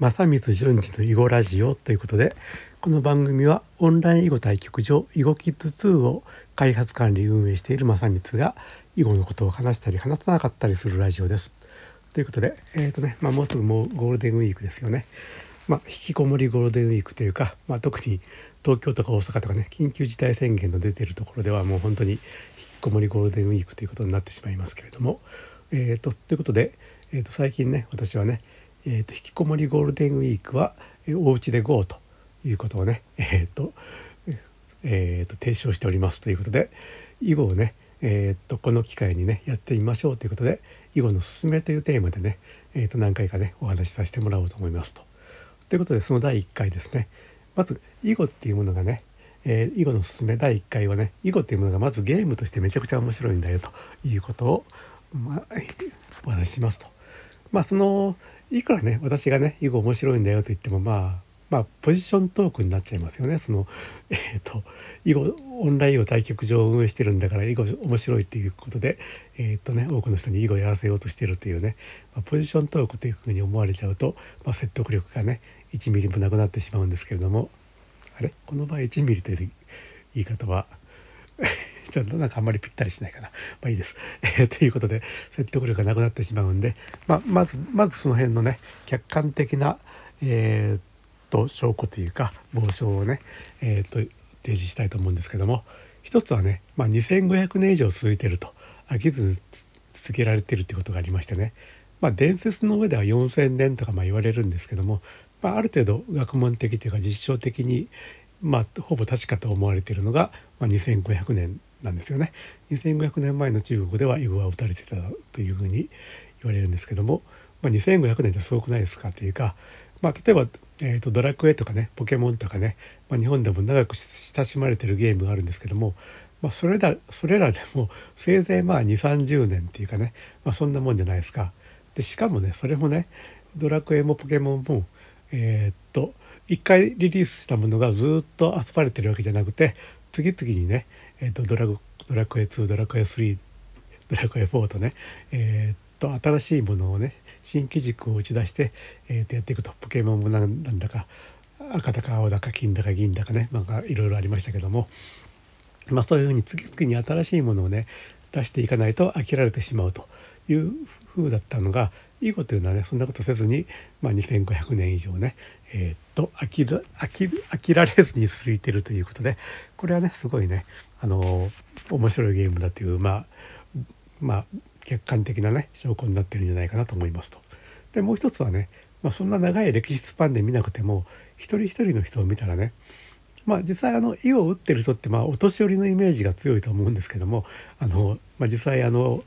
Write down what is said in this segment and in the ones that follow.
正光淳二の囲碁ラジオということでこの番組はオンライン囲碁対局場囲碁キッズ2を開発管理運営している正光が囲碁のことを話したり話さなかったりするラジオです。ということで、えーとねまあ、もうすぐもうゴールデンウィークですよね。まあ、引きこもりゴールデンウィークというか、まあ、特に東京とか大阪とかね緊急事態宣言の出てるところではもう本当に引きこもりゴールデンウィークということになってしまいますけれども。えーと、ということで、えーと、最近ね私はね、えーと、引きこもりゴールデンウィークは、えー、お家で GO ということをね、えーとえー、と提唱しておりますということで囲碁をね、えー、とこの機会にねやってみましょうということで囲碁のすすめというテーマでね、えー、と何回かねお話しさせてもらおうと思いますと。ということでその第1回ですねまず囲碁っていうものがねえー、囲碁のすすめ第1回はね囲碁っていうものがまずゲームとしてめちゃくちゃ面白いんだよということを、まあ、お話ししますと。まあそのいくらね私がね囲碁面白いんだよと言ってもまあまあポジショントークになっちゃいますよね。そのえっ、ー、と囲碁オンライン囲碁対局場を運営してるんだから囲碁面白いっていうことでえっ、ー、とね多くの人に囲碁やらせようとしてるというね、まあ、ポジショントークというふうに思われちゃうと、まあ、説得力がね1ミリもなくなってしまうんですけれどもあれ？この場合1ミリという言い方はちょっとなんかあんまりぴったりしないかな。まあいいです。えー、ということで説得力がなくなってしまうんで、まあ、まずまずその辺のね客観的な、えー、っと証拠というか傍証をね、えー、っと提示したいと思うんですけども一つはね、まあ、2500年以上続いてると飽きずに続けられてるっていうことがありましてね、まあ、伝説の上では4,000年とかまあ言われるんですけども、まあ、ある程度学問的というか実証的にまあ、ほぼ確かと思われているのが、まあ、2500年なんですよね。2500年前の中国では囲碁は打たれてたというふうに言われるんですけども、まあ、2500年ってすごくないですかというか、まあ、例えば、えーと、ドラクエとかねポケモンとかね、まあ、日本でも長く親しまれてるゲームがあるんですけども、まあ、それだそれらでもせいぜいまあ2 3 0年っていうかね、まあ、そんなもんじゃないですか。でしかもねそれもねドラクエもポケモンもえー、っと1回リリースしたものがずっと遊ばれてるわけじゃなくて次々にね、えーと、ドラドラクエ2ドラクエ3ドラクエ4とね、えーと、新しいものをね新機軸を打ち出して、えー、とやっていくと。ポケモンもなんだか赤だか青だか金だか銀だかね。なんかいろいろありましたけども、まあ、そういうふうに次々に新しいものをね出していかないと飽きられてしまうと。いう風だったのが囲碁というのはねそんなことせずに、まあ、2500年以上ねえー、と飽きる飽き飽きられずに続いてるということでこれはねすごいねあの面白いゲームだというまあまあ客観的なね証拠になってるんじゃないかなと思いますと。でもう一つはね、まあ、そんな長い歴史スパンで見なくても一人一人の人を見たらねまあ実際あの囲を打ってる人ってまあお年寄りのイメージが強いと思うんですけどもあの、まあ、実際あの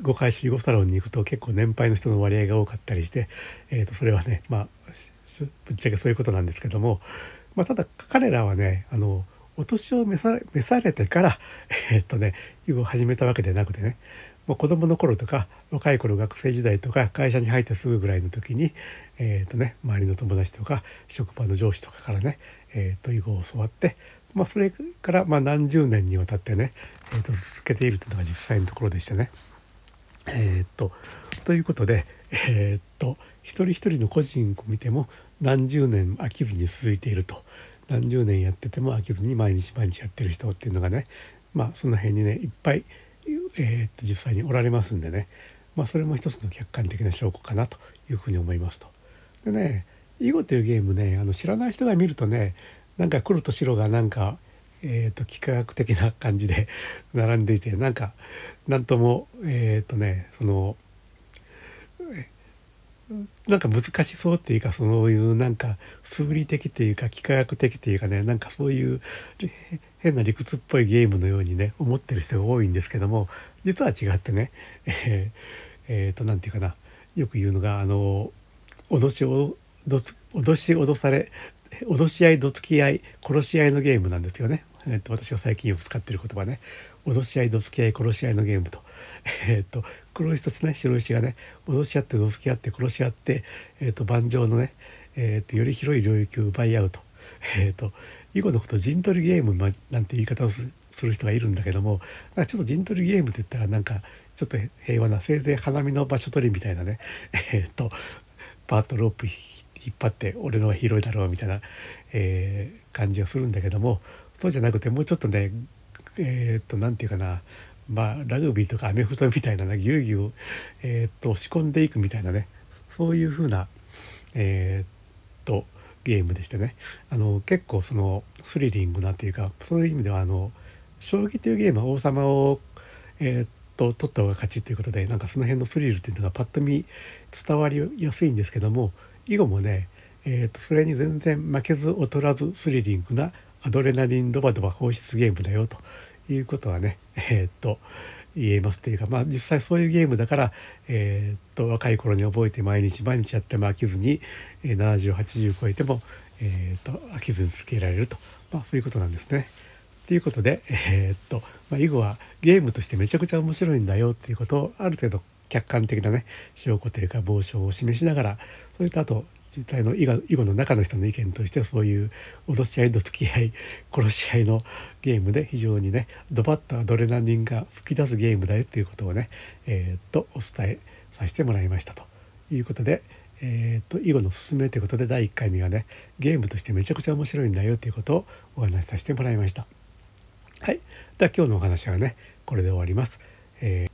誤解し囲碁サロンに行くと結構年配の人の割合が多かったりして、えー、とそれはねまあぶっちゃけそういうことなんですけども、まあ、ただ彼らはねあのお年を召さ召されてから え、っとね囲碁を始めたわけでなくてねもう子供の頃とか若い頃学生時代とか会社に入ってすぐぐらいの時に、えーとね、周りの友達とか職場の上司とかからね、えーと、囲碁を教わって、まあ、それからまあ何十年にわたってね、えーと、続けているというのが実際のところでしたね。えーと、ということで、えー、と一人一人の個人を見ても何十年飽きずに続いていると何十年やってても飽きずに毎日毎日やってる人っていうのがねまあその辺にねいっぱい、えー、っと実際におられますんでねまあそれも一つの客観的な証拠かなというふうに思いますと。でね囲碁というゲームねあの知らない人が見るとねなんか黒と白がなんかえーと、幾何学的な感じで 並んでいてなんかなんともえっ、ー、とねそのなんか難しそうっていうかそういうなんか数理的というか幾何学的というかねなんかそういう変な理屈っぽいゲームのようにね思ってる人が多いんですけども実は違ってね えー、えー、と何て言うかなよく言うのがあの脅しを脅脅し脅され脅し合いどつき合い殺し合いのゲームなんですよね。えっと、私が最近よく使ってる言葉ね。脅し合いどつき合い殺し合いのゲームと。えっと黒石とね。白石がね。脅し合ってどつき合って殺し合って、えっと、盤上のね、えっと、より広い領域を奪い合うと, えっと囲碁のこと陣取りゲームなんて言い方をする人がいるんだけどもちょっと陣取りゲームって言ったらなんかちょっと平和なせいぜい花見の場所取りみたいなね。えっとパートロープ引っ張って俺のは広いだろうみたいな、えー、感じがするんだけどもそうじゃなくてもうちょっとねえー、っと何て言うかなまあラグビーとかアメフトみたいなねぎゅうぎゅう、えー、っと押し込んでいくみたいなねそういう風なえ、っとゲームでしてね。あの結構そのスリリングなっていうかそういう意味ではあの将棋というゲームは王様を、え、っと取った方が勝ちということでなんかその辺のスリルっていうのがパッと見伝わりやすいんですけども囲碁もね、えー、とそれに全然負けず劣らずスリリングなアドレナリンドバドバ放出ゲームだよということはねえー、っと言えますっていうかまあ実際そういうゲームだから、えー、っと若い頃に覚えて毎日毎日やっても飽きずに、7080超えても、えー、と飽きずに続けられると、まあ、そういうことなんですね。ということで、え、っと、まあ、囲碁はゲームとしてめちゃくちゃ面白いんだよっていうことをある程度客観的なね証拠というか傍証を示しながらそれとあと実際の囲碁の中の人の意見としてそういう脅し合いの付き合い殺し合いのゲームで非常にねドバッとアドレナリンが吹き出すゲームだよっていうことをね、えー、っとお伝えさせてもらいましたということで、えー、っと囲碁のすすめということで第1回目はねゲームとしてめちゃくちゃ面白いんだよということをお話しさせてもらいました。はい、では今日のお話はねこれで終わります。えー